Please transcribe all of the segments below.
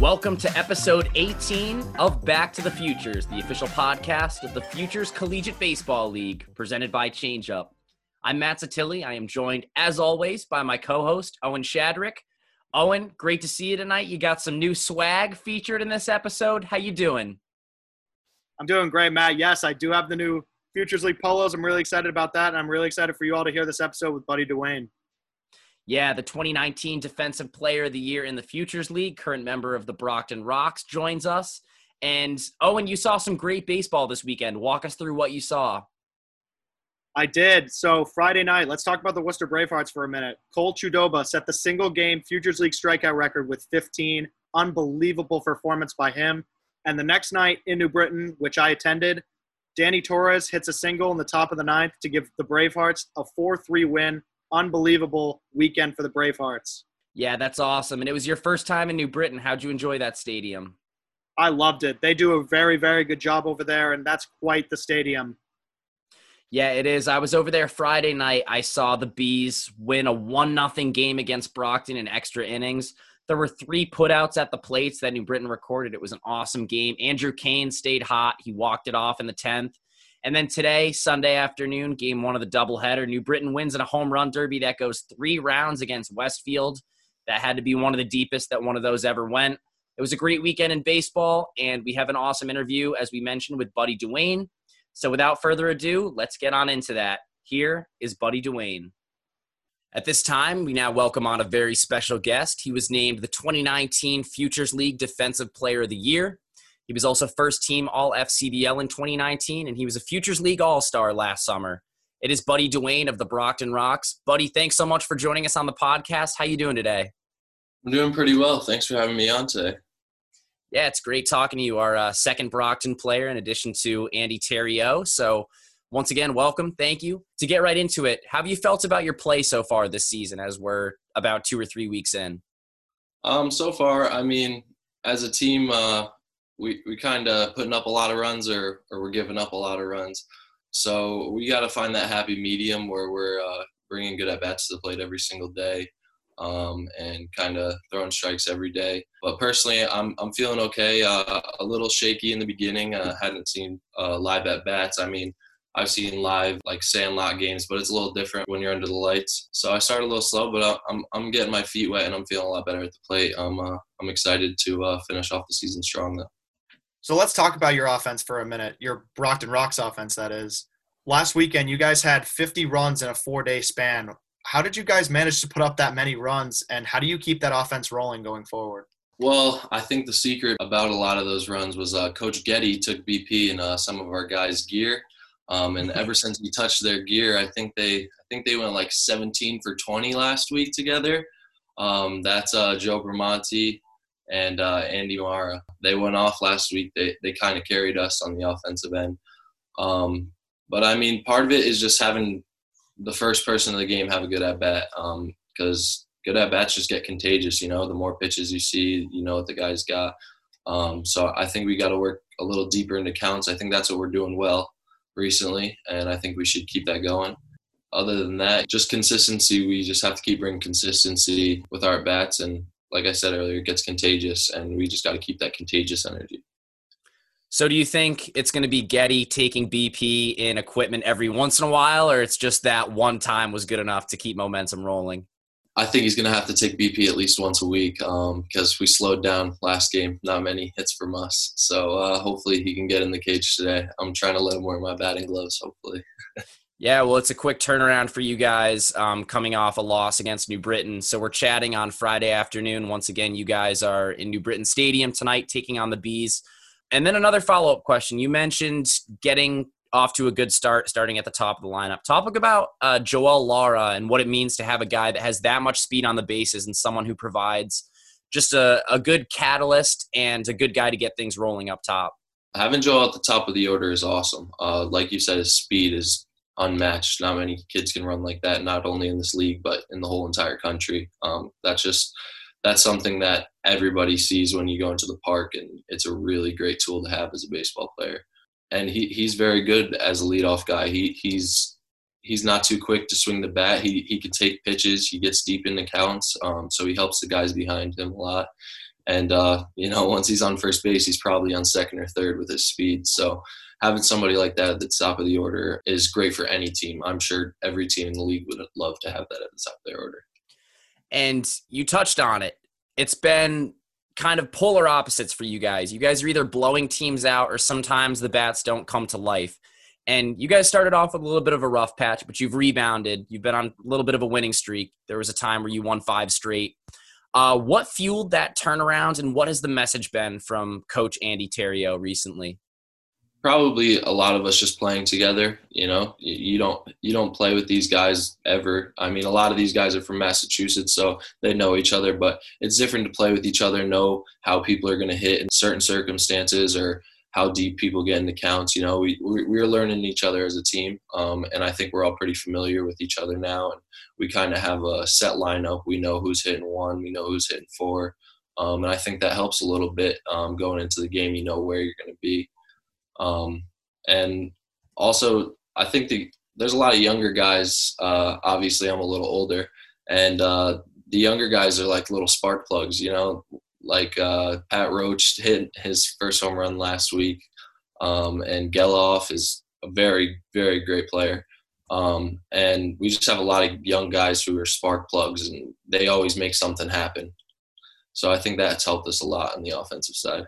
Welcome to episode 18 of Back to the Futures, the official podcast of the Futures Collegiate Baseball League, presented by ChangeUp. I'm Matt Satilli. I am joined, as always, by my co host, Owen Shadrick. Owen, great to see you tonight. You got some new swag featured in this episode. How you doing? I'm doing great, Matt. Yes, I do have the new Futures League polos. I'm really excited about that, and I'm really excited for you all to hear this episode with Buddy Dwayne. Yeah, the 2019 Defensive Player of the Year in the Futures League, current member of the Brockton Rox, joins us. And Owen, you saw some great baseball this weekend. Walk us through what you saw. I did. So Friday night, let's talk about the Worcester Bravehearts for a minute. Cole Chudoba set the single game Futures League strikeout record with 15. Unbelievable performance by him. And the next night in New Britain, which I attended, Danny Torres hits a single in the top of the ninth to give the Bravehearts a 4 3 win unbelievable weekend for the Bravehearts. Yeah, that's awesome. And it was your first time in New Britain. How'd you enjoy that stadium? I loved it. They do a very, very good job over there, and that's quite the stadium. Yeah, it is. I was over there Friday night. I saw the Bees win a one nothing game against Brockton in extra innings. There were three putouts at the plates that New Britain recorded. It was an awesome game. Andrew Kane stayed hot. He walked it off in the tenth. And then today, Sunday afternoon, game one of the doubleheader, New Britain wins in a home run derby that goes three rounds against Westfield. That had to be one of the deepest that one of those ever went. It was a great weekend in baseball, and we have an awesome interview, as we mentioned, with Buddy Dwayne. So without further ado, let's get on into that. Here is Buddy Dwayne. At this time, we now welcome on a very special guest. He was named the 2019 Futures League Defensive Player of the Year. He was also first team All FCBL in 2019, and he was a Futures League All Star last summer. It is Buddy Dwayne of the Brockton Rox. Buddy, thanks so much for joining us on the podcast. How you doing today? I'm doing pretty well. Thanks for having me on today. Yeah, it's great talking to you, our uh, second Brockton player, in addition to Andy Terrio. So, once again, welcome. Thank you. To get right into it, how have you felt about your play so far this season as we're about two or three weeks in? Um, so far, I mean, as a team, uh, we we kind of putting up a lot of runs or or we're giving up a lot of runs. So we got to find that happy medium where we're uh, bringing good at bats to the plate every single day, um, and kind of throwing strikes every day. But personally, I'm I'm feeling okay. Uh, a little shaky in the beginning. I hadn't seen uh, live at bats. I mean. I've seen live like sandlot games, but it's a little different when you're under the lights. So I started a little slow, but I'm I'm getting my feet wet and I'm feeling a lot better at the plate. I'm uh, I'm excited to uh, finish off the season strong though. So let's talk about your offense for a minute. Your Brockton Rox offense, that is. Last weekend, you guys had 50 runs in a four day span. How did you guys manage to put up that many runs, and how do you keep that offense rolling going forward? Well, I think the secret about a lot of those runs was uh, Coach Getty took BP and uh, some of our guys' gear, um, and ever since he touched their gear, I think they I think they went like 17 for 20 last week together. Um, that's uh, Joe Bramante, and uh, Andy Mara. They went off last week. They they kind of carried us on the offensive end. Um, but I mean, part of it is just having the first person of the game have a good at bat because um, good at bats just get contagious. You know, the more pitches you see, you know what the guy's got. Um, so I think we got to work a little deeper into counts. I think that's what we're doing well recently, and I think we should keep that going. Other than that, just consistency. We just have to keep bringing consistency with our bats, and like I said earlier, it gets contagious, and we just got to keep that contagious energy. So, do you think it's going to be Getty taking BP in equipment every once in a while, or it's just that one time was good enough to keep momentum rolling? I think he's going to have to take BP at least once a week because um, we slowed down last game. Not many hits from us. So uh, hopefully he can get in the cage today. I'm trying to let him wear my batting gloves, hopefully. Yeah, well, it's a quick turnaround for you guys um, coming off a loss against New Britain. So we're chatting on Friday afternoon. Once again, you guys are in New Britain Stadium tonight taking on the Bees. And then another follow up question. You mentioned getting off to a good start, starting at the top of the lineup. Topic about uh, Joel Lara and what it means to have a guy that has that much speed on the bases and someone who provides just a, a good catalyst and a good guy to get things rolling up top. Having Joel at the top of the order is awesome. Uh, like you said, his speed is unmatched. Not many kids can run like that, not only in this league but in the whole entire country. Um, that's just that's something that everybody sees when you go into the park, and it's a really great tool to have as a baseball player. And he, he's very good as a leadoff guy. He he's he's not too quick to swing the bat. He he can take pitches. He gets deep in the counts, um, so he helps the guys behind him a lot. And uh, you know, once he's on first base, he's probably on second or third with his speed. So having somebody like that at the top of the order is great for any team. I'm sure every team in the league would love to have that at the top of their order. And you touched on it. It's been kind of polar opposites for you guys. You guys are either blowing teams out or sometimes the bats don't come to life. And you guys started off with a little bit of a rough patch, but you've rebounded. You've been on a little bit of a winning streak. There was a time where you won five straight. Uh, what fueled that turnaround, and what has the message been from Coach Andy Terrio recently? Probably a lot of us just playing together. You know, you don't you don't play with these guys ever. I mean, a lot of these guys are from Massachusetts, so they know each other. But it's different to play with each other, know how people are going to hit in certain circumstances, or how deep people get into counts. You know, we we're learning each other as a team, um, and I think we're all pretty familiar with each other now, and we kind of have a set lineup. We know who's hitting one, we know who's hitting four, um, and I think that helps a little bit um, going into the game. You know where you're going to be, um, and also I think the there's a lot of younger guys. Uh, obviously, I'm a little older, and uh, the younger guys are like little spark plugs. You know, like uh, Pat Roach hit his first home run last week, um, and Gelof is a very, very great player. Um, and we just have a lot of young guys who are spark plugs, and they always make something happen. So I think that's helped us a lot on the offensive side.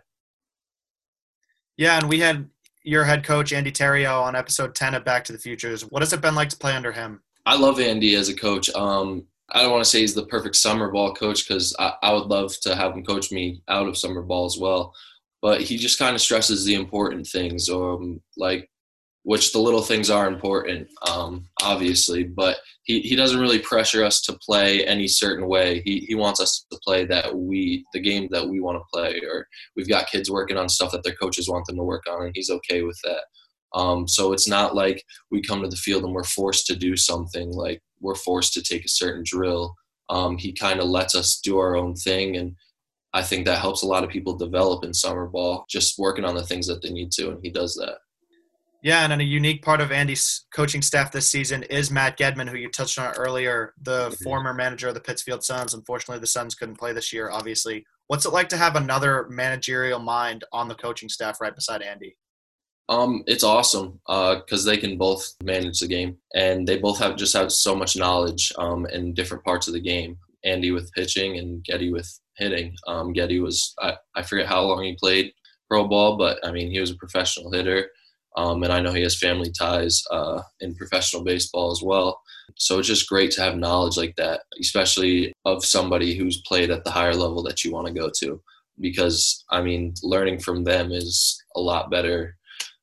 Yeah, and we had your head coach Andy Terrio on episode ten of Back to the Futures. What has it been like to play under him? I love Andy as a coach. Um, I don't want to say he's the perfect summer ball coach because I, I would love to have him coach me out of summer ball as well. But he just kind of stresses the important things, um, like which the little things are important, um, obviously. But he, he doesn't really pressure us to play any certain way. He, he wants us to play that we the game that we want to play, or we've got kids working on stuff that their coaches want them to work on, and he's okay with that. Um, so it's not like we come to the field and we're forced to do something like we're forced to take a certain drill. Um, he kind of lets us do our own thing, and I think that helps a lot of people develop in summer ball, just working on the things that they need to, and he does that. Yeah, and a unique part of Andy's coaching staff this season is Matt Gedman, who you touched on earlier, the mm-hmm. former manager of the Pittsfield Suns. Unfortunately, the Suns couldn't play this year, obviously. What's it like to have another managerial mind on the coaching staff right beside Andy? Um, it's awesome because uh, they can both manage the game, and they both have just have so much knowledge um, in different parts of the game. Andy with pitching and Geddy with hitting. Um, Geddy was I, I forget how long he played pro ball, but I mean he was a professional hitter, um, and I know he has family ties uh, in professional baseball as well. So it's just great to have knowledge like that, especially of somebody who's played at the higher level that you want to go to. Because I mean, learning from them is a lot better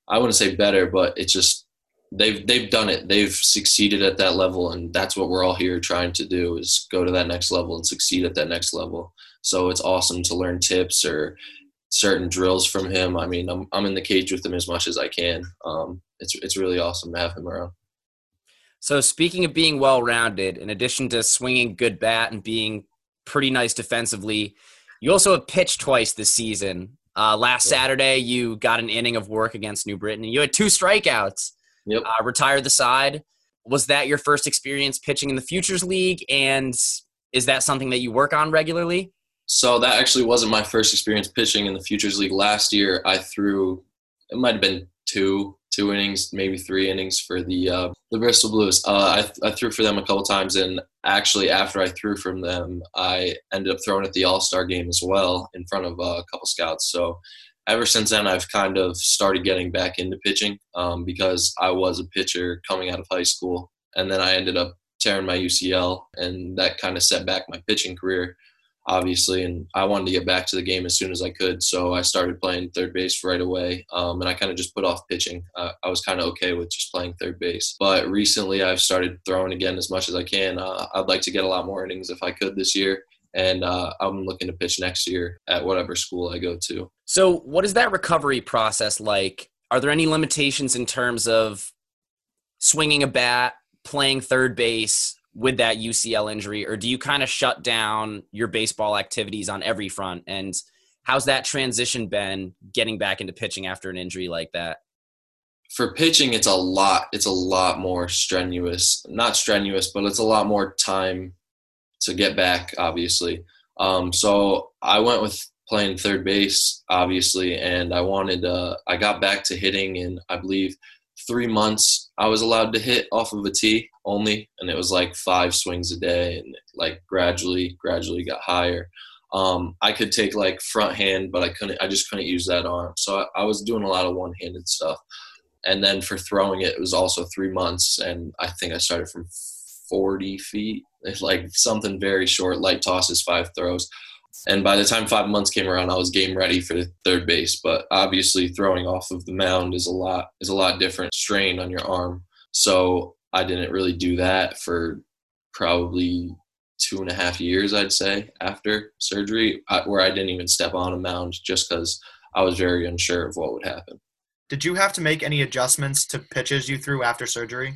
I wouldn't say better, but it's just they've they've done it. They've succeeded at that level, and that's what we're all here trying to do is go to that next level and succeed at that next level. So it's awesome to learn tips or certain drills from him. I mean, I'm I'm in the cage with him as much as I can. Um, it's it's really awesome to have him around. So speaking of being well rounded, in addition to swinging good bat and being pretty nice defensively, you also have pitched twice this season. Uh, last yeah. Saturday, you got an inning of work against New Britain. You had two strikeouts. Yep. Uh, retired the side. Was that your first experience pitching in the Futures League? And is that something that you work on regularly? So that actually wasn't my first experience pitching in the Futures League. Last year, I threw. It might have been two two innings, maybe three innings for the uh, the Bristol Blues. Uh, I, I threw for them a couple times, and actually, after I threw from them, I ended up throwing at the All Star game as well in front of uh, a couple scouts. So ever since then, I've kind of started getting back into pitching um, because I was a pitcher coming out of high school, and then I ended up tearing my UCL, and that kind of set back my pitching career obviously, and I wanted to get back to the game as soon as I could. So I started playing third base right away, um, and I kind of just put off pitching. Uh, I was kind of okay with just playing third base. But recently, I've started throwing again as much as I can. Uh, I'd like to get a lot more innings if I could this year. And uh, I'm looking to pitch next year at whatever school I go to. So, what is that recovery process like? Are there any limitations in terms of swinging a bat, playing third base, with that UCL injury, or do you kind of shut down your baseball activities on every front? And how's that transition been getting back into pitching after an injury like that? For pitching, it's a lot. It's a lot more strenuous. Not strenuous, but it's a lot more time to get back. Obviously, um, so I went with playing third base, obviously, and I wanted. Uh, I got back to hitting in I believe three months. I was allowed to hit off of a tee only, and it was like five swings a day, and like gradually, gradually got higher. Um, I could take like front hand, but I couldn't. I just couldn't use that arm. So I, I was doing a lot of one-handed stuff. And then for throwing it, it was also three months, and I think I started from 40 feet, it's like something very short, light tosses, five throws. And by the time five months came around, I was game ready for the third base. But obviously, throwing off of the mound is a lot is a lot different strain on your arm. So I didn't really do that for probably two and a half years, I'd say, after surgery, where I didn't even step on a mound just because I was very unsure of what would happen. Did you have to make any adjustments to pitches you threw after surgery?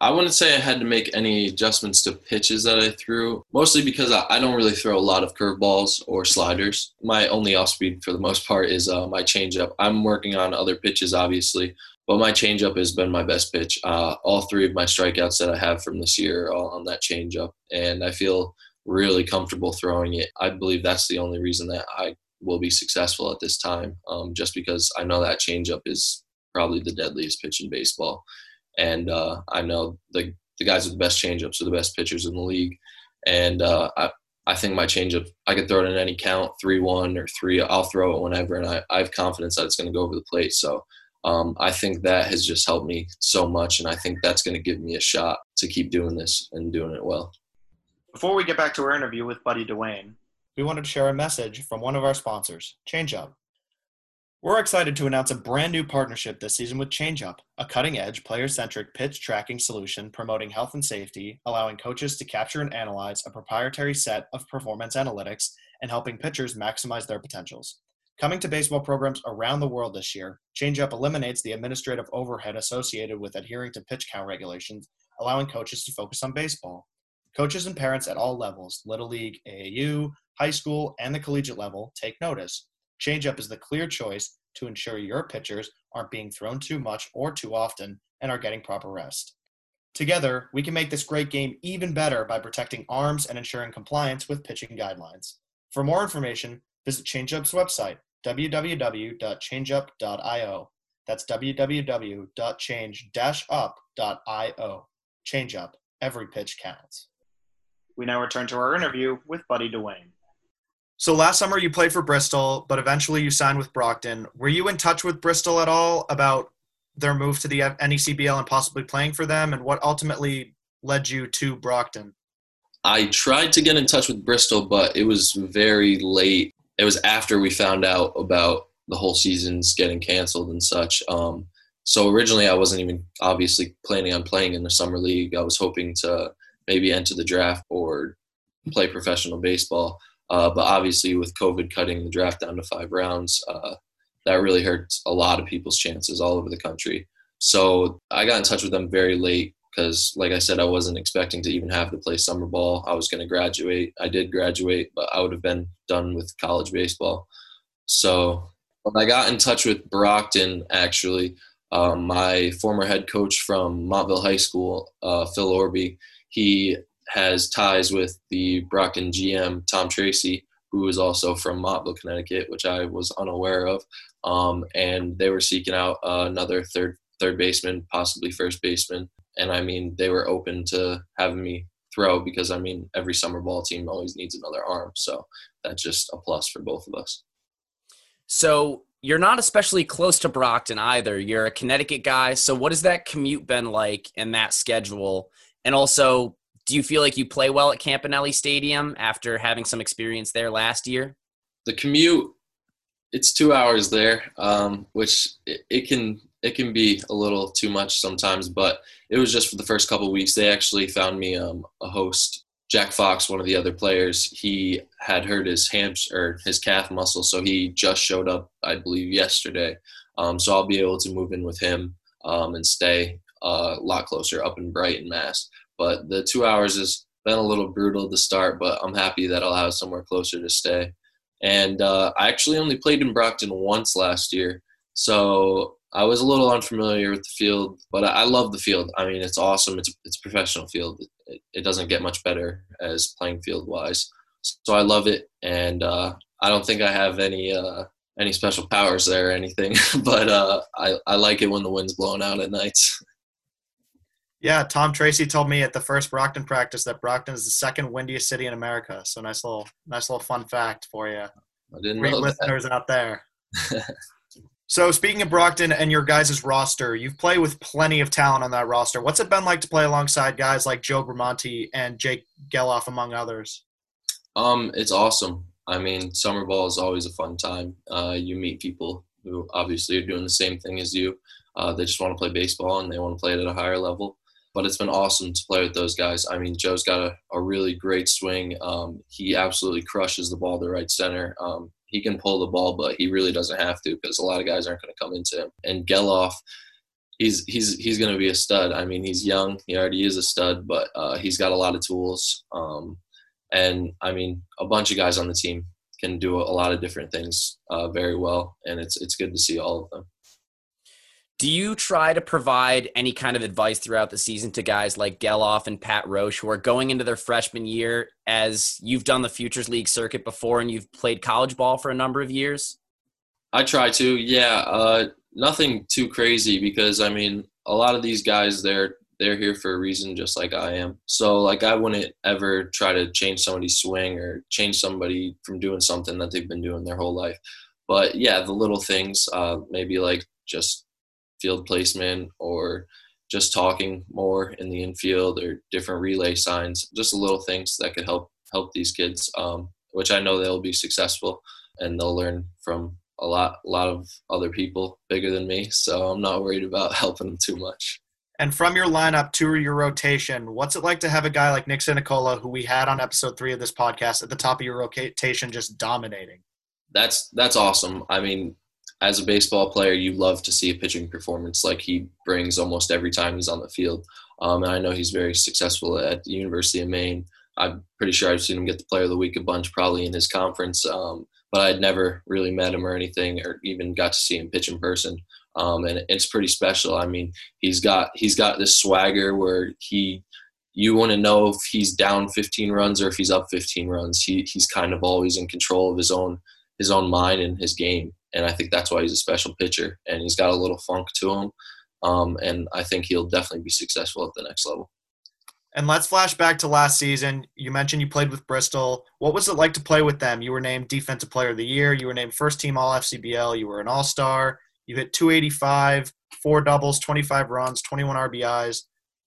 I wouldn't say I had to make any adjustments to pitches that I threw, mostly because I, don't really throw a lot of curveballs or sliders. My only off speed for the most part is uh, my changeup. I'm working on other pitches, obviously, but my changeup has been my best pitch. Uh, all three of my strikeouts that I have from this year are on that changeup, and I feel really comfortable throwing it. I believe that's the only reason that I will be successful at this time, um, just because I know that changeup is probably the deadliest pitch in baseball and uh, I know the the guys with the best changeups are the best pitchers in the league, and uh, I I think my changeup I can throw it in any count, three one or three. I'll throw it whenever, and I, I have confidence that it's going to go over the plate. So um, I think that has just helped me so much, and I think that's going to give me a shot to keep doing this and doing it well. Before we get back to our interview with Buddy Dwayne, we wanted to share a message from one of our sponsors, ChangeUp. We're excited to announce a brand new partnership this season with ChangeUp, a cutting edge, player centric pitch tracking solution promoting health and safety, allowing coaches to capture and analyze a proprietary set of performance analytics, and helping pitchers maximize their potentials. Coming to baseball programs around the world this year, ChangeUp eliminates the administrative overhead associated with adhering to pitch count regulations, allowing coaches to focus on baseball. Coaches and parents at all levels, Little League, AAU, high school, and the collegiate level, take notice. Changeup is the clear choice to ensure your pitchers aren't being thrown too much or too often and are getting proper rest. Together, we can make this great game even better by protecting arms and ensuring compliance with pitching guidelines. For more information, visit ChangeUp's website, www.changeup.io. That's www.change-up.io. ChangeUp, every pitch counts. We now return to our interview with Buddy Dwayne. So last summer you played for Bristol, but eventually you signed with Brockton. Were you in touch with Bristol at all about their move to the NECBL and possibly playing for them, and what ultimately led you to Brockton? I tried to get in touch with Bristol, but it was very late. It was after we found out about the whole season's getting canceled and such. Um, so originally, I wasn't even obviously planning on playing in the summer league. I was hoping to maybe enter the draft or play professional baseball. Uh, but obviously, with COVID cutting the draft down to five rounds, uh, that really hurts a lot of people's chances all over the country. So I got in touch with them very late because, like I said, I wasn't expecting to even have to play summer ball. I was going to graduate. I did graduate, but I would have been done with college baseball. So when I got in touch with Brockton, actually, um, my former head coach from Montville High School, uh, Phil Orby, he has ties with the Brockton GM Tom Tracy, who is also from Montville, Connecticut, which I was unaware of. Um, and they were seeking out uh, another third third baseman, possibly first baseman. And I mean, they were open to having me throw because I mean, every summer ball team always needs another arm, so that's just a plus for both of us. So you're not especially close to Brockton either. You're a Connecticut guy. So what has that commute been like in that schedule? And also, do you feel like you play well at Campanelli Stadium after having some experience there last year? The commute, it's two hours there, um, which it, it, can it can be a little too much sometimes. But it was just for the first couple weeks. They actually found me um, a host. Jack Fox, one of the other players, he had hurt his hamstring or his calf muscle, so he just showed up, I believe, yesterday. Um, so I'll be able to move in with him um, and stay uh, a lot closer up in Brighton, Mass. But the two hours has been a little brutal to start, but I'm happy that I'll have somewhere closer to stay. And uh, I actually only played in Brockton once last year, so I was a little unfamiliar with the field, but I love the field. I mean, it's awesome. It's it's a professional field. It, it doesn't get much better as playing field wise. So I love it, and uh, I don't think I have any uh, any special powers there or anything, but uh, I I like it when the wind's blowing out at nights. Yeah, Tom Tracy told me at the first Brockton practice that Brockton is the second windiest city in America. So nice little nice little fun fact for you. I didn't Great listeners out there. so speaking of Brockton and your guys' roster, you've played with plenty of talent on that roster. What's it been like to play alongside guys like Joe Bramonte and Jake Gelof, among others? Um, it's awesome. I mean, summer ball is always a fun time. Uh, you meet people who obviously are doing the same thing as you. Uh, they just want to play baseball and they want to play it at a higher level. But it's been awesome to play with those guys. I mean, Joe's got a, a really great swing. Um, he absolutely crushes the ball to right center. Um, he can pull the ball, but he really doesn't have to because a lot of guys aren't going to come into him. And Gelof, he's he's he's going to be a stud. I mean, he's young. He already is a stud, but uh, he's got a lot of tools. Um, and I mean, a bunch of guys on the team can do a, lot of different things uh, very well, and it's it's good to see all of them. Do you try to provide any kind of advice throughout the season to guys like Gelof and Pat Roche who are going into their freshman year as you've done the Futures League circuit before and you've played college ball for a number of years? I try to, yeah. Uh, nothing too crazy because I mean, a lot of these guys they're they're here for a reason just like I am. So like I wouldn't ever try to change somebody's swing or change somebody from doing something that they've been doing their whole life. But yeah, the little things, uh, maybe like just field placement or just talking more in the infield or different relay signs, just a little things that could help help these kids. Um, which I know they'll be successful and they'll learn from a lot a lot of other people bigger than me. So I'm not worried about helping them too much. And from your lineup to your rotation, what's it like to have a guy like Nick Sinacola, who we had on episode three of this podcast, at the top of your rotation, just dominating? That's that's awesome. I mean, as a baseball player, you love to see a pitching performance like he brings almost every time he's on the field. Um, and I know he's very successful at the University of Maine. I'm pretty sure I've seen him get the Player of the Week a bunch, probably in his conference. Um, but I'd never really met him or anything, or even got to see him pitch in person um, and it's pretty special. I mean, he's got he's got this swagger where he you want to know if he's down 15 runs or if he's up 15 runs. He he's kind of always in control of his own his own mind and his game, and I think that's why he's a special pitcher. And he's got a little funk to him, um, and I think he'll definitely be successful at the next level. And let's flash back to last season. You mentioned you played with Bristol. What was it like to play with them? You were named Defensive Player of the Year. You were named First Team All FCBL. You were an All Star. You hit 285, four doubles, 25 runs, 21 RBIs.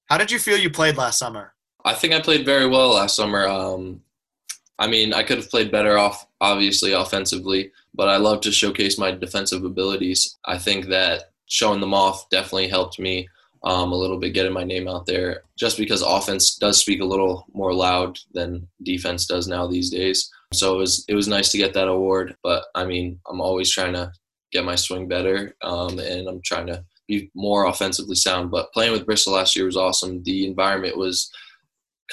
How did you feel you played last summer? I think I played very well last summer. Um, I mean, I could have played better off, obviously, offensively, but I love to showcase my defensive abilities. I think that showing them off definitely helped me um, a little bit, getting my name out there, just because offense does speak a little more loud than defense does now these days. So it was it was nice to get that award, but I mean, I'm always trying to get my swing better, um, and I'm trying to be more offensively sound. But playing with Bristol last year was awesome. The environment was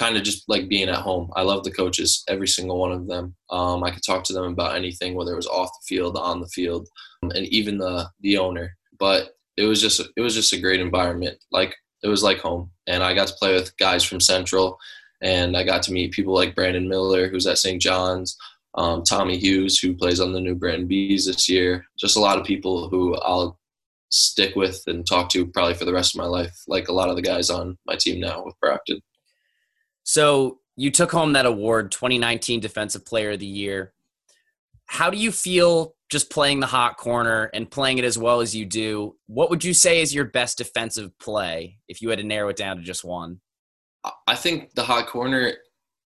kind of just like being at home. I love the coaches, every single one of them. Um, I could talk to them about anything, whether it was off the field, on the field, and even the the owner. But it was just it was just a great environment. Like it was like home, and I got to play with guys from Central, and I got to meet people like Brandon Miller, who's at St. John's um, Tommy Hughes, who plays on the New Britain Bees this year. Just a lot of people who I'll stick with and talk to probably for the rest of my life, like a lot of the guys on my team now with Brockton. So you took home that award, 2019 Defensive Player of the Year. How do you feel just playing the hot corner and playing it as well as you do? What would you say is your best defensive play if you had to narrow it down to just one? I think the hot corner,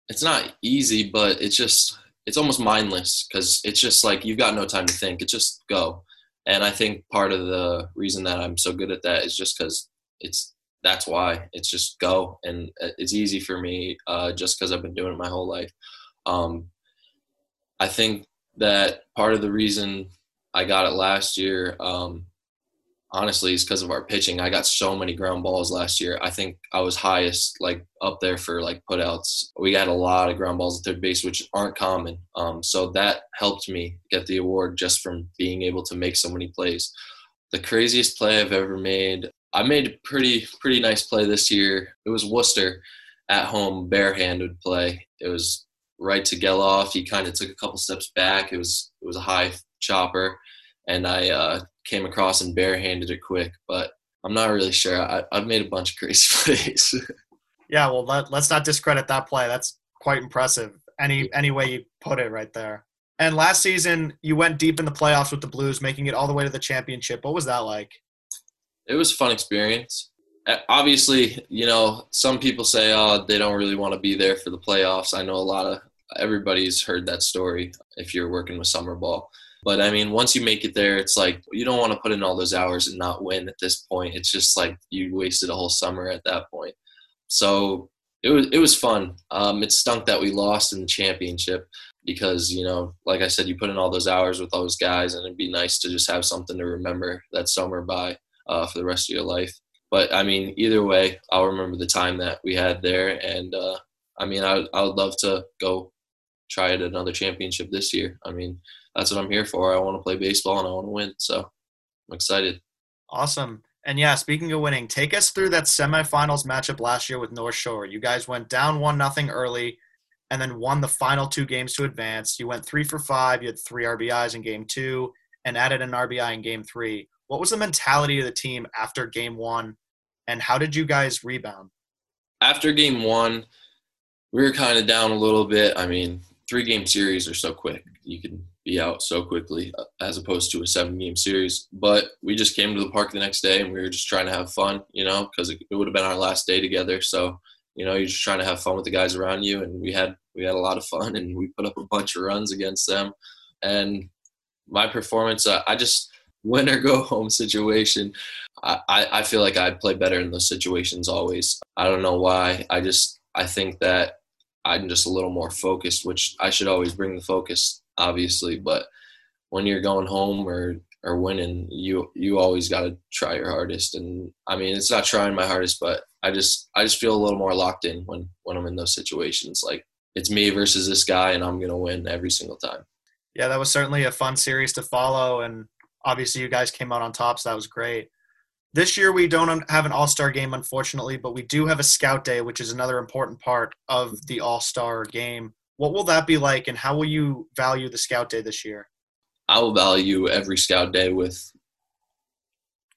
it's not easy, but it's just it's almost mindless because it's just like you've got no time to think. It's just go. And I think part of the reason that I'm so good at that is just because it's that's why it's just go and uh, it's easy for me uh, just because I've been doing it my whole life. Um, I think that part of the reason I got it last year um, honestly is because of our pitching. I got so many ground balls last year. I think I was highest, like up there for like putouts. We got a lot of ground balls at third base, which aren't common. Um, so that helped me get the award just from being able to make so many plays. The craziest play I've ever made. I made a pretty pretty nice play this year. It was Worcester at home barehanded play. It was right to Gelof. He kind of took a couple steps back. It was it was a high chopper, and I uh, came across and barehanded it quick. But I'm not really sure. I, have made a bunch of crazy plays. yeah, well, let, let's not discredit that play. That's quite impressive. Any any way you put it, right there. And last season, you went deep in the playoffs with the Blues, making it all the way to the championship. What was that like? It was a fun experience. Obviously, you know, some people say, oh, they don't really want to be there for the playoffs. I know a lot of everybody's heard that story if you're working with summer ball. But I mean, once you make it there, it's like you don't want to put in all those hours and not win at this point. It's just like you wasted a whole summer at that point. So it was it was fun. Um, it stunk that we lost in the championship because you know, like I said, you put in all those hours with those guys, and it'd be nice to just have something to remember that summer by uh, for the rest of your life. But I mean, either way, I'll remember the time that we had there, and uh, I mean, I I would love to go try it at another championship this year. I mean, that's what I'm here for. I want to play baseball and I want to win. So I'm excited. Awesome. And yeah, speaking of winning, take us through that semifinals matchup last year with North Shore. You guys went down one nothing early and then won the final two games to advance. You went three for five. You had three RBIs in game two and added an RBI in game three. What was the mentality of the team after game one, and how did you guys rebound? After game one, we were kind of down a little bit. I mean, three game series are so quick. You can be out so quickly uh, as opposed to a seven game series. But we just came to the park the next day and we were just trying to have fun, you know, because it, would have been our last day together. So, you know, you're just trying to have fun with the guys around you. And we had, we had a lot of fun and we put up a bunch of runs against them. And my performance, uh, I just, win or go home situation. I, I feel like I play better in those situations always. I don't know why. I just, I think that I'm just a little more focused, which I should always bring the focus, obviously. But when you're going home or or winning, you you always got to try your hardest. And I mean, it's not trying my hardest, but I just I just feel a little more locked in when when I'm in those situations. Like it's me versus this guy, and I'm gonna win every single time. Yeah, that was certainly a fun series to follow, and obviously you guys came out on top, so that was great. This year we don't have an All Star game, unfortunately, but we do have a Scout Day, which is another important part of the All Star game. What will that be like, and how will you value the Scout Day this year? I will value every Scout Day with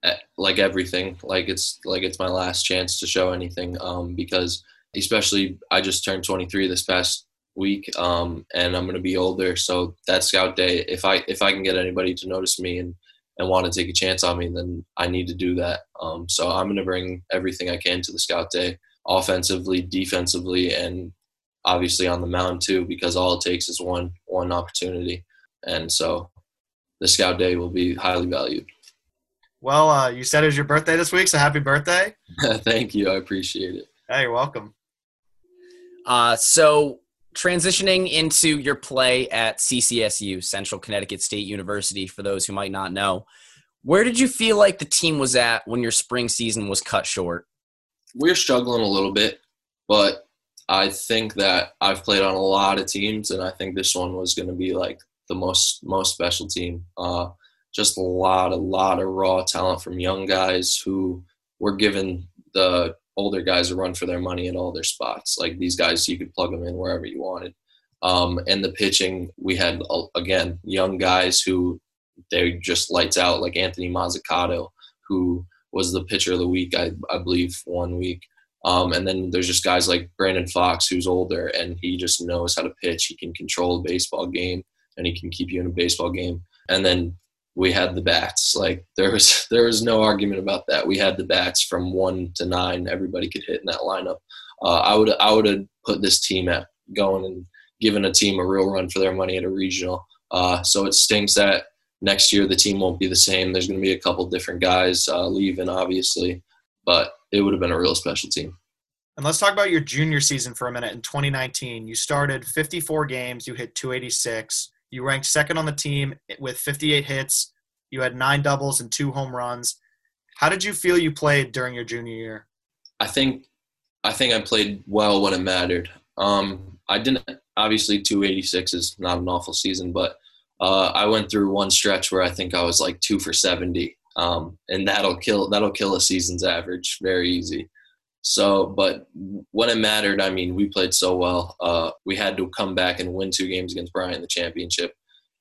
eh, like everything, like it's like it's my last chance to show anything. Um, because especially I just turned 23 this past week, um, and I'm gonna be older, so that Scout Day, if I if I can get anybody to notice me and and want to take a chance on me, then I need to do that. Um, so I'm going to bring everything I can to the scout day, offensively, defensively, and obviously on the mound too, because all it takes is one one opportunity. And so the scout day will be highly valued. Well, uh, you said it was your birthday this week, so happy birthday! Thank you, I appreciate it. Hey, you're welcome. Uh, so transitioning into your play at CCSU, Central Connecticut State University, for those who might not know, where did you feel like the team was at when your spring season was cut short? We're struggling a little bit, but I think that I've played on a lot of teams, and I think this one was going to be like the most most special team. Uh, just a lot, a lot of raw talent from young guys who were given the older guys to run for their money at all their spots. Like these guys, you could plug them in wherever you wanted. Um, and the pitching, we had again young guys who they just lights out, like Anthony Mazzucato, who was the pitcher of the week, I, I believe, one week. Um, and then there's just guys like Brandon Fox, who's older and he just knows how to pitch. He can control a baseball game and he can keep you in a baseball game. And then we had the bats. Like there was there was no argument about that. We had the bats from one to nine. Everybody could hit in that lineup. Uh, I would I would have put this team at going and given a team a real run for their money at a regional. Uh, so it stinks that next year the team won't be the same. There's going to be a couple different guys uh, leaving, obviously, but it would have been a real special team. And let's talk about your junior season for a minute. In 2019, you started 54 games, you hit 286. You ranked second on the team with 58 hits. You had nine doubles and two home runs. How did you feel you played during your junior year? I think I think I played well when it mattered. Um, I didn't obviously 286 is not an awful season, but uh, I went through one stretch where I think I was like two for 70, um, and that'll kill that'll kill a season's average very easy. So, but when it mattered, I mean, we played so well. Uh, we had to come back and win two games against Bryant in the championship.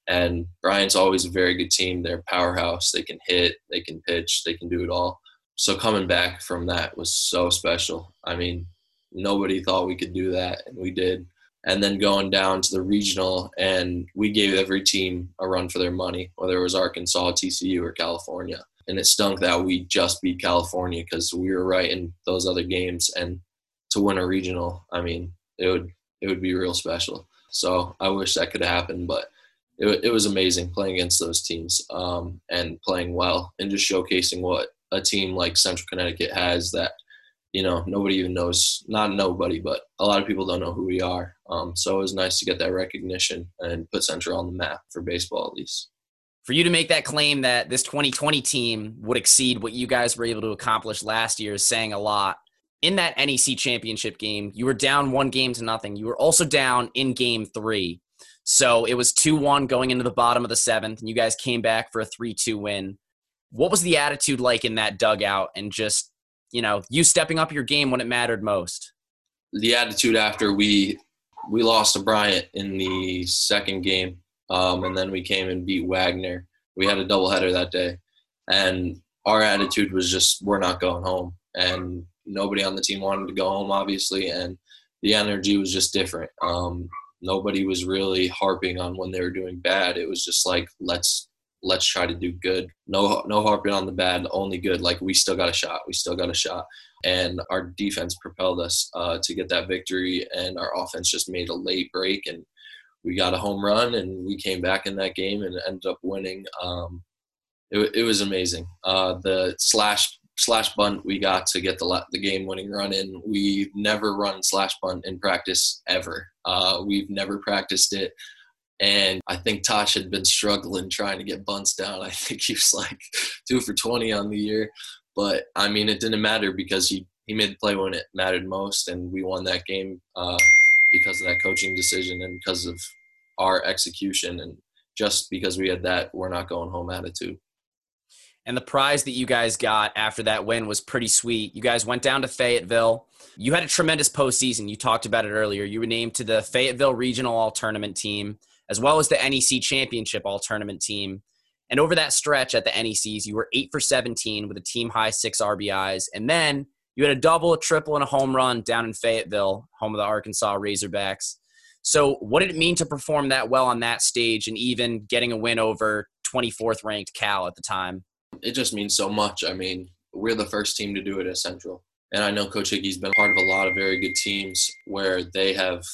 And Bryant's always a very good team. They're powerhouse. They can hit, they can pitch, they can do it all. So coming back from that was so special. I mean, nobody thought we could do that, and we did. And then going down to the regional, and we gave every team a run for their money, whether it was Arkansas, TCU, or California. And it stunk that we just beat California because we were right in those other games. And to win a regional, I mean, it would it would be real special. So I wish that could happen, but it, it was amazing playing against those teams um, and playing well and just showcasing what a team like Central Connecticut has that you know nobody even knows not nobody but a lot of people don't know who we are um, so it was nice to get that recognition and put central on the map for baseball at least for you to make that claim that this 2020 team would exceed what you guys were able to accomplish last year is saying a lot. In that nec championship game you were down one game to nothing. You were also down in game three. So it was 2-1 going into the bottom of the seventh and you guys came back for a 3-2 win. What was the attitude like in that dugout and just you know you stepping up your game when it mattered most? The attitude after we we lost to bryant in the second game um, and then we came and beat wagner we had a doubleheader that day and our attitude was just we're not going home and nobody on the team wanted to go home obviously and the energy was just different um, nobody was really harping on when they were doing bad it was just like let's let's try to do good. No, no harping on the bad, only good. Like we still got a shot. We still got a shot. And our defense propelled us uh, to get that victory, and our offense just made a late break, and we got a home run, and we came back in that game and ended up winning. Um, it, it was amazing. Uh, the slash slash bunt we got to get the the game winning run in. We never run slash bunt in practice ever. Uh, we've never practiced it. And I think Tosh had been struggling trying to get bunts down. I think he was like two for 20 on the year. But I mean, it didn't matter because he, he made the play when it mattered most. And we won that game uh, because of that coaching decision and because of our execution. And just because we had that, we're not going home attitude. And the prize that you guys got after that win was pretty sweet. You guys went down to Fayetteville. You had a tremendous postseason. You talked about it earlier. You were named to the Fayetteville Regional All Tournament team as well as the NEC Championship All Tournament team. And over that stretch at the NECs, you were eight for 17 with a team high six RBIs. And then you had a double, a triple, and a home run down in Fayetteville, home of the Arkansas Razorbacks. So, what did it mean to perform that well on that stage and even getting a win over 24th ranked Cal at the time? It just means so much. I mean, we're the first team to do it at Central. And I know Coach Hickey's been part of a lot of very good teams where they have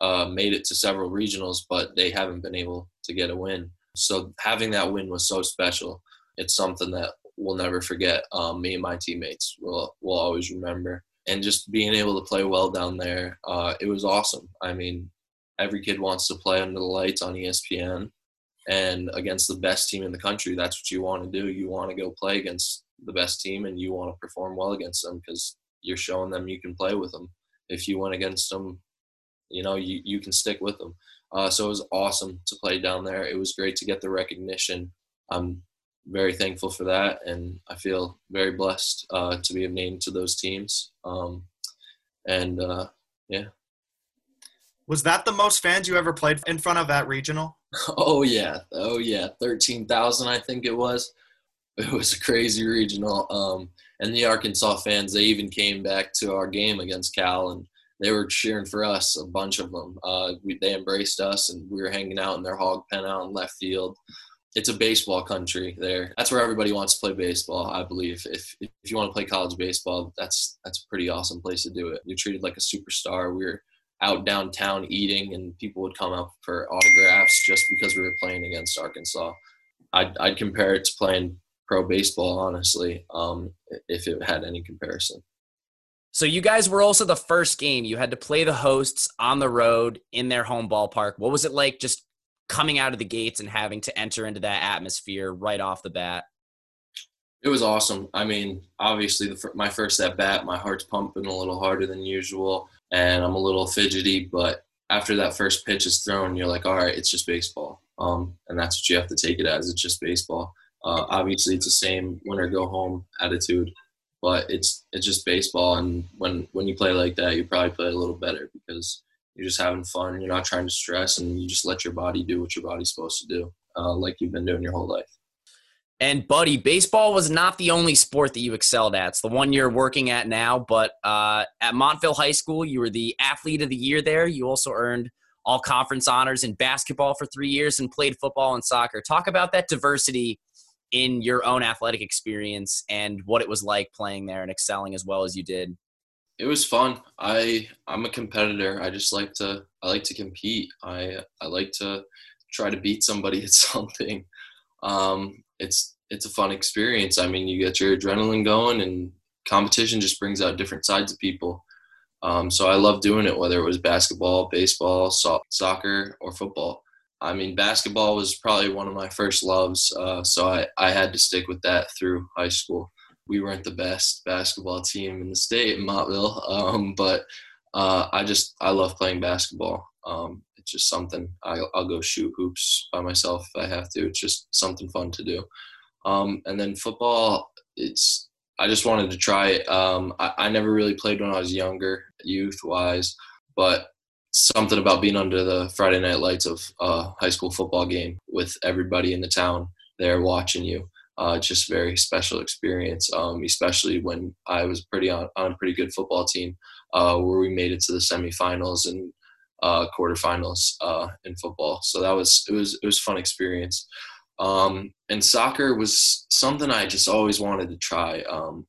uh, made it to several regionals, but they haven't been able to get a win. So having that win was so special. It's something that we'll never forget. Um, me and my teammates will will always remember. And just being able to play well down there, uh, it was awesome. I mean, every kid wants to play under the lights on ESPN and against the best team in the country. That's what you want to do. You want to go play against the best team and you want to perform well against them because you're showing them you can play with them. If you went against them you know, you, you can stick with them. Uh, so it was awesome to play down there. It was great to get the recognition. I'm very thankful for that, and I feel very blessed uh, to be named to those teams. Um, and uh, yeah. Was that the most fans you ever played in front of at regional? Oh yeah, oh yeah, thirteen thousand I think it was. It was a crazy regional. Um, and the Arkansas fans, they even came back to our game against Cal and they were cheering for us, a bunch of them. Uh, we, they embraced us, and we were hanging out in their hog pen out in left field. It's a baseball country there. That's where everybody wants to play baseball, I believe. If if you want to play college baseball, that's that's a pretty awesome place to do it. You're treated like a superstar. We are out downtown eating, and people would come up for autographs just because we were playing against Arkansas. I'd, I'd compare it to playing pro baseball, honestly, um, if it had any comparison. So you guys were also the first game. You had to play the hosts on the road in their home ballpark. What was it like just coming out of the gates and having to enter into that atmosphere right off the bat? It was awesome. I mean, obviously, the, my first at bat, my heart's pumping a little harder than usual, and I'm a little fidgety. But after that first pitch is thrown, you're like, all right, it's just baseball. Um, and that's what you have to take it as. It's just baseball. Uh, obviously, it's the same win or go home attitude but it's it's just baseball, and when when you play like that, you probably play a little better because you're just having fun. You're not trying to stress, and you just let your body do what your body's supposed to do, uh, like you've been doing your whole life. And buddy, baseball was not the only sport that you excelled at. It's the one you're working at now, but uh, at Montville High School, you were the athlete of the year there. You also earned all conference honors in basketball for three years and played football and soccer. Talk about that diversity in your own athletic experience and what it was like playing there and excelling as well as you did. It was fun. I I'm a competitor. I just like to I like to compete. I I like to try to beat somebody at something. Um, it's it's a fun experience. I mean, you get your adrenaline going, and competition just brings out different sides of people. Um, so I love doing it, whether it was basketball, baseball, so- soccer, or football. I mean, basketball was probably one of my first loves, uh, so I, I had to stick with that through high school. We weren't the best basketball team in the state, in Montville, um, but uh, I just I love playing basketball. Um, it's just something I, I, will go shoot hoops by myself if I have to. It's just something fun to do. Um, and then football, it's I just wanted to try it. Um, I, I, never really played when I was younger, youth wise, but something about being under the Friday night lights of a high school football game with everybody in the town there watching you. Uh, just very special experience, um, especially when I was pretty on, on a pretty good football team uh, where we made it to the semifinals and uh, quarterfinals uh, in football. So that was it was it was fun experience. Um, and soccer was something I just always wanted to try. Um,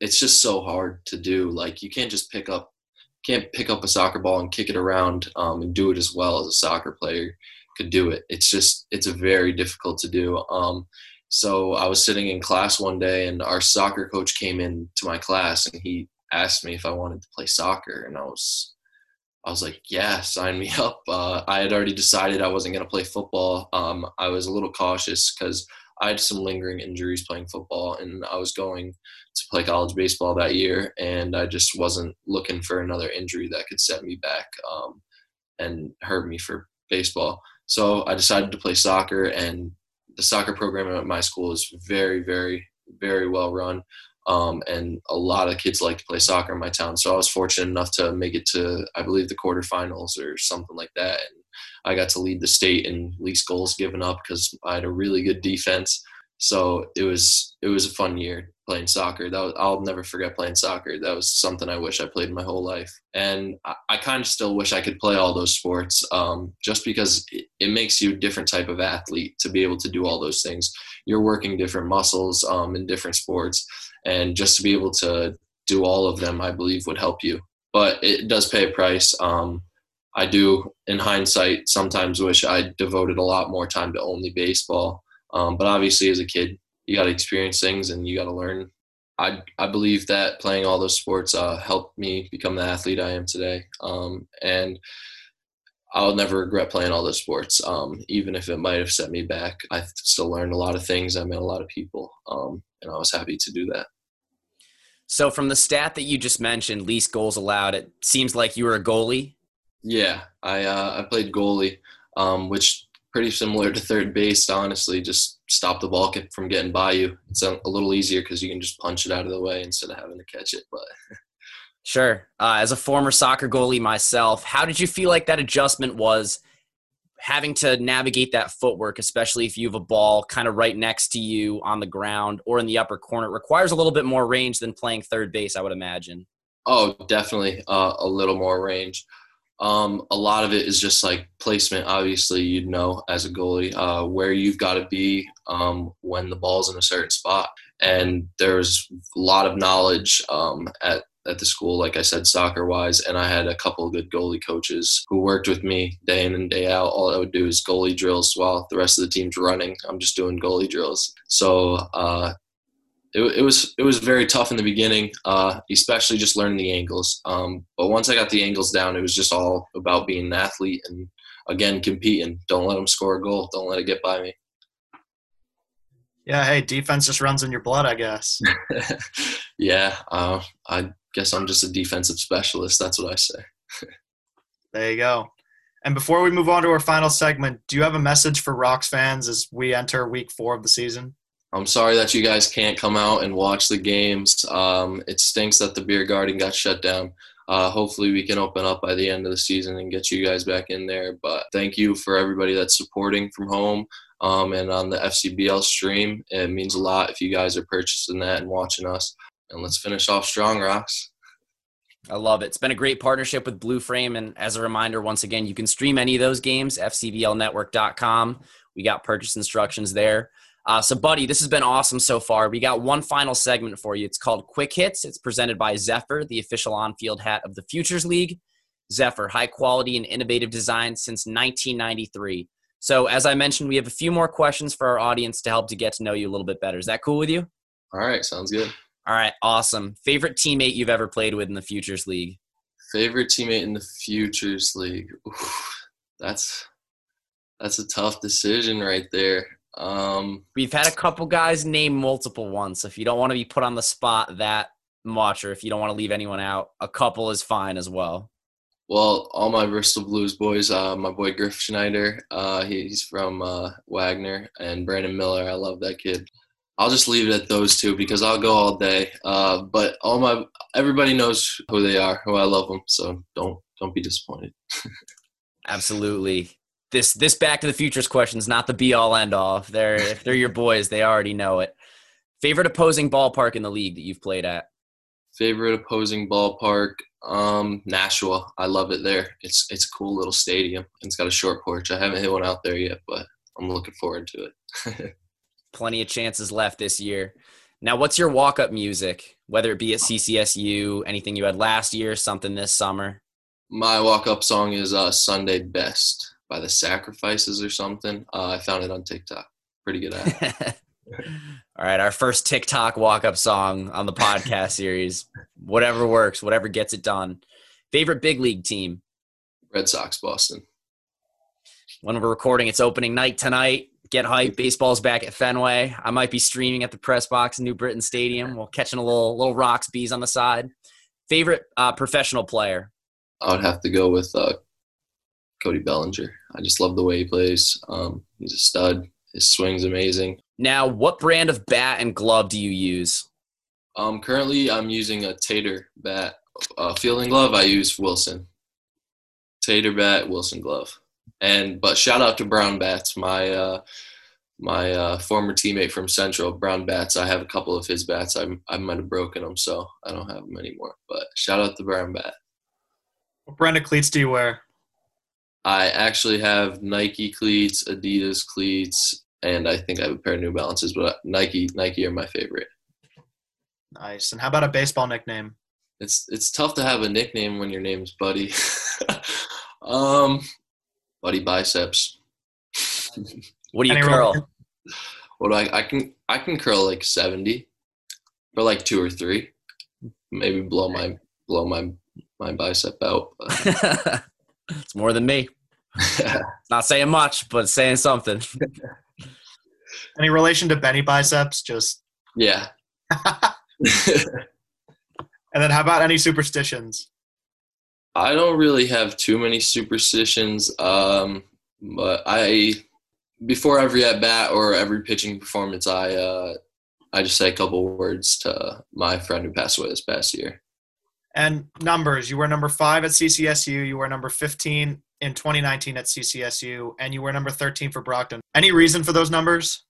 it's just so hard to do. Like you can't just pick up can't pick up a soccer ball and kick it around um, and do it as well as a soccer player could do it. It's just it's very difficult to do. Um, so I was sitting in class one day and our soccer coach came in to my class and he asked me if I wanted to play soccer and I was I was like, yeah, sign me up. Uh, I had already decided I wasn't going to play football. Um, I was a little cautious because I had some lingering injuries playing football, and I was going to play college baseball that year, and I just wasn't looking for another injury that could set me back um, and hurt me for baseball. So I decided to play soccer, and the soccer program at my school is very, very, very well run. Um, and a lot of kids like to play soccer in my town. So I was fortunate enough to make it to, I believe, the quarterfinals or something like that. And I got to lead the state in least goals given up because I had a really good defense. So it was it was a fun year playing soccer. That was, I'll never forget playing soccer. That was something I wish I played my whole life, and I, I kind of still wish I could play all those sports. Um, just because it, it, makes you a different type of athlete to be able to do all those things. You're working different muscles um, in different sports, and just to be able to do all of them, I believe would help you. But it does pay a price. Um, I do, in hindsight, sometimes wish I devoted a lot more time to only baseball. Um, but obviously, as a kid, you got to experience things and you got to learn. I I believe that playing all those sports uh, helped me become the athlete I am today. Um, and I'll never regret playing all those sports, um, even if it might have set me back. I still learned a lot of things. I met a lot of people, um, and I was happy to do that. So, from the stat that you just mentioned, least goals allowed, it seems like you were a goalie. Yeah, I uh, I played goalie, um, which pretty similar to third base. Honestly, just stop the ball from getting by you. It's a, little easier because you can just punch it out of the way instead of having to catch it. But sure, uh, as a former soccer goalie myself, how did you feel like that adjustment was? Having to navigate that footwork, especially if you have a ball kind of right next to you on the ground or in the upper corner, it requires a little bit more range than playing third base, I would imagine. Oh, definitely uh, a little more range. Um, a lot of it is just like placement. Obviously, you'd know as a goalie uh, where you've got to be um, when the ball's in a certain spot. And there's a lot of knowledge um, at at the school, like I said, soccer wise. And I had a couple of good goalie coaches who worked with me day in and day out. All I would do is goalie drills while the rest of the team's running. I'm just doing goalie drills. So uh, it, it was it was very tough in the beginning, uh, especially just learning the angles. Um, but once I got the angles down, it was just all about being an athlete and again competing. Don't let them score a goal. Don't let it get by me. Yeah, hey, defense just runs in your blood, I guess. yeah, uh, I guess I'm just a defensive specialist. That's what I say. there you go. And before we move on to our final segment, do you have a message for Rox fans as we enter week four of the season? I'm sorry that you guys can't come out and watch the games. Um, it stinks that the beer garden got shut down. Uh, hopefully, we can open up by the end of the season and get you guys back in there. But thank you for everybody that's supporting from home um, and on the FCBL stream. It means a lot if you guys are purchasing that and watching us. And let's finish off strong, Rox. I love it. It's been a great partnership with Blue Frame. And as a reminder, once again, you can stream any of those games, fcblnetwork.com. We got purchase instructions there. Uh, so, buddy, this has been awesome so far. We got one final segment for you. It's called Quick Hits. It's presented by Zephyr, the official on field hat of the Futures League. Zephyr, high quality and innovative design since 1993. So, as I mentioned, we have a few more questions for our audience to help to get to know you a little bit better. Is that cool with you? All right, sounds good. All right, awesome. Favorite teammate you've ever played with in the Futures League? Favorite teammate in the Futures League. Oof, that's that's a tough decision right there. Um, We've had a couple guys name multiple ones. So if you don't want to be put on the spot that much, or if you don't want to leave anyone out, a couple is fine as well. Well, all my Bristol Blues boys, uh, my boy Griff Schneider, uh, he's from uh, Wagner, and Brandon Miller. I love that kid. I'll just leave it at those two because I'll go all day. Uh, but all my everybody knows who they are, who I love them. So don't don't be disappointed. Absolutely. This this Back to the Futures question is not the be all end all. If they're if they're your boys, they already know it. Favorite opposing ballpark in the league that you've played at? Favorite opposing ballpark, um, Nashua. I love it there. It's it's a cool little stadium. It's got a short porch. I haven't hit one out there yet, but I'm looking forward to it. Plenty of chances left this year. Now, what's your walk up music? Whether it be at CCSU, anything you had last year, something this summer? My walk up song is uh, Sunday Best by the Sacrifices or something. Uh, I found it on TikTok. Pretty good at All right, our first TikTok walk up song on the podcast series. Whatever works, whatever gets it done. Favorite big league team? Red Sox, Boston. When we're recording, it's opening night tonight. Get hype. Baseball's back at Fenway. I might be streaming at the press box in New Britain Stadium while catching a little little Rox bees on the side. Favorite uh, professional player? I would have to go with uh, Cody Bellinger. I just love the way he plays. Um, he's a stud. His swing's amazing. Now, what brand of bat and glove do you use? Um, currently, I'm using a Tater bat. Uh, fielding glove, I use Wilson. Tater bat, Wilson glove. And but shout out to Brown Bats, my uh, my uh, former teammate from Central, Brown Bats. I have a couple of his bats. I I might have broken them, so I don't have them anymore. But shout out to Brown Bat. What brand of cleats do you wear? I actually have Nike cleats, Adidas cleats, and I think I have a pair of New Balances. But Nike Nike are my favorite. Nice. And how about a baseball nickname? It's it's tough to have a nickname when your name's Buddy. um, Buddy Biceps. What do you Any curl? rel- What do I I can I can curl like seventy, or like two or three, maybe blow my blow my my bicep out. But it's more than me. Not saying much, but saying something. Any relation to Benny Biceps? Just yeah. and then how about any superstitions? I don't really have too many superstitions, um, but I before every at bat or every pitching performance, I uh, I just say a couple words to my friend who passed away this past year. And numbers. You were number five at CCSU. You were number 15 in 2019 at CCSU, and you were number 13 for Brockton. Any reason for those numbers?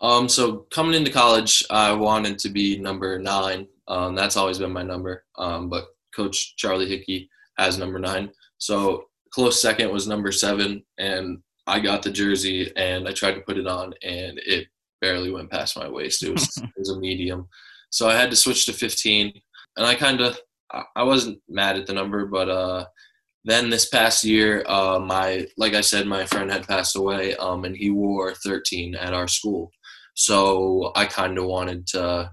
Um, so coming into college, I wanted to be number nine. Um, that's always been my number. Um, but Coach Charlie Hickey has number nine. So close second was number seven, and I got the jersey and I tried to put it on, and it barely went past my waist. It was it was a medium, so I had to switch to 15. And I kind of I wasn't mad at the number, but uh, then this past year, uh, my like I said, my friend had passed away, um, and he wore 13 at our school. So I kind of wanted to.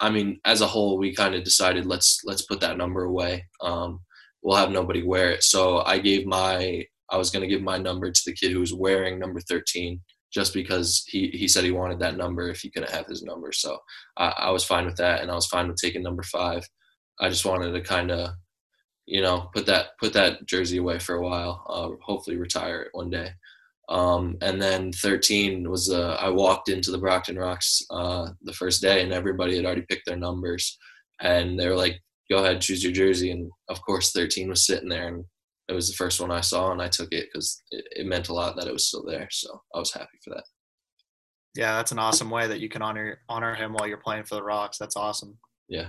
I mean, as a whole, we kind of decided let's let's put that number away. Um, we'll have nobody wear it. So I gave my I was to give my number to the kid who was wearing number 13 just because he, he said he wanted that number if he couldn't have his number. So I, I was fine with that. And I was fine with taking number five. I just wanted to kind of, you know, put that, put that jersey away for a while, uh, hopefully retire it one day. Um, and then 13 was uh, I walked into the Brockton Rox uh, the first day, and everybody had already picked their numbers, and they were like, "Go ahead, choose your jersey." And of course, 13 was sitting there, and it was the first one I saw, and I took it because it, it meant a lot that it was still there. So I was happy for that. Yeah, that's an awesome way that you can honor honor him while you're playing for the Rox. That's awesome. Yeah.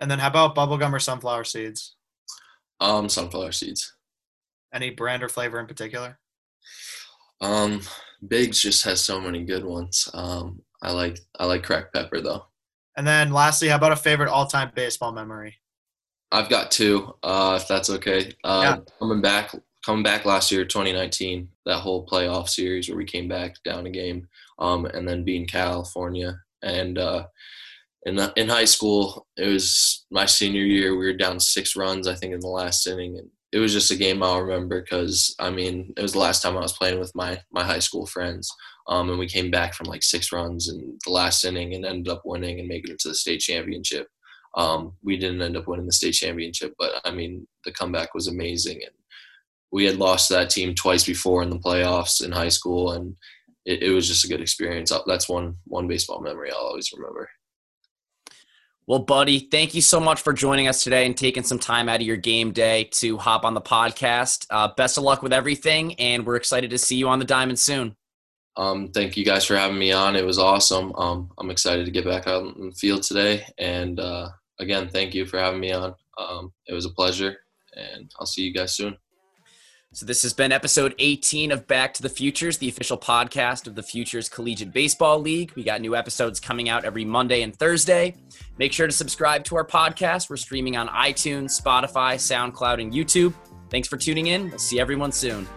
And then how about bubblegum or sunflower seeds? Um, sunflower seeds. Any brand or flavor in particular? Um, Bigs just has so many good ones. Um, I like I like cracked pepper though. And then lastly, how about a favorite all-time baseball memory? I've got two, uh, if that's okay. Uh, Yeah. Coming back, coming back last year, 2019, that whole playoff series where we came back down a game, um, and then being California, and uh, in the, in high school, it was my senior year. We were down six runs, I think, in the last inning, and it was just a game I'll remember because I mean, it was the last time I was playing with my my high school friends. Um, and we came back from like six runs in the last inning and ended up winning and making it to the state championship. Um, we didn't end up winning the state championship, but I mean, the comeback was amazing. And we had lost that team twice before in the playoffs in high school, and it, it was just a good experience. Uh, That's one one baseball memory I'll always remember. Well, buddy, thank you so much for joining us today and taking some time out of your game day to hop on the podcast. Uh, best of luck with everything, and we're excited to see you on the diamond soon. Um, thank you guys for having me on. It was awesome. Um, I'm excited to get back out in the field today. And uh, again, thank you for having me on. Um, it was a pleasure, and I'll see you guys soon. So, this has been episode 18 of Back to the Futures, the official podcast of the Futures Collegiate Baseball League. We got new episodes coming out every Monday and Thursday. Make sure to subscribe to our podcast. We're streaming on iTunes, Spotify, SoundCloud, and YouTube. Thanks for tuning in. We'll see everyone soon.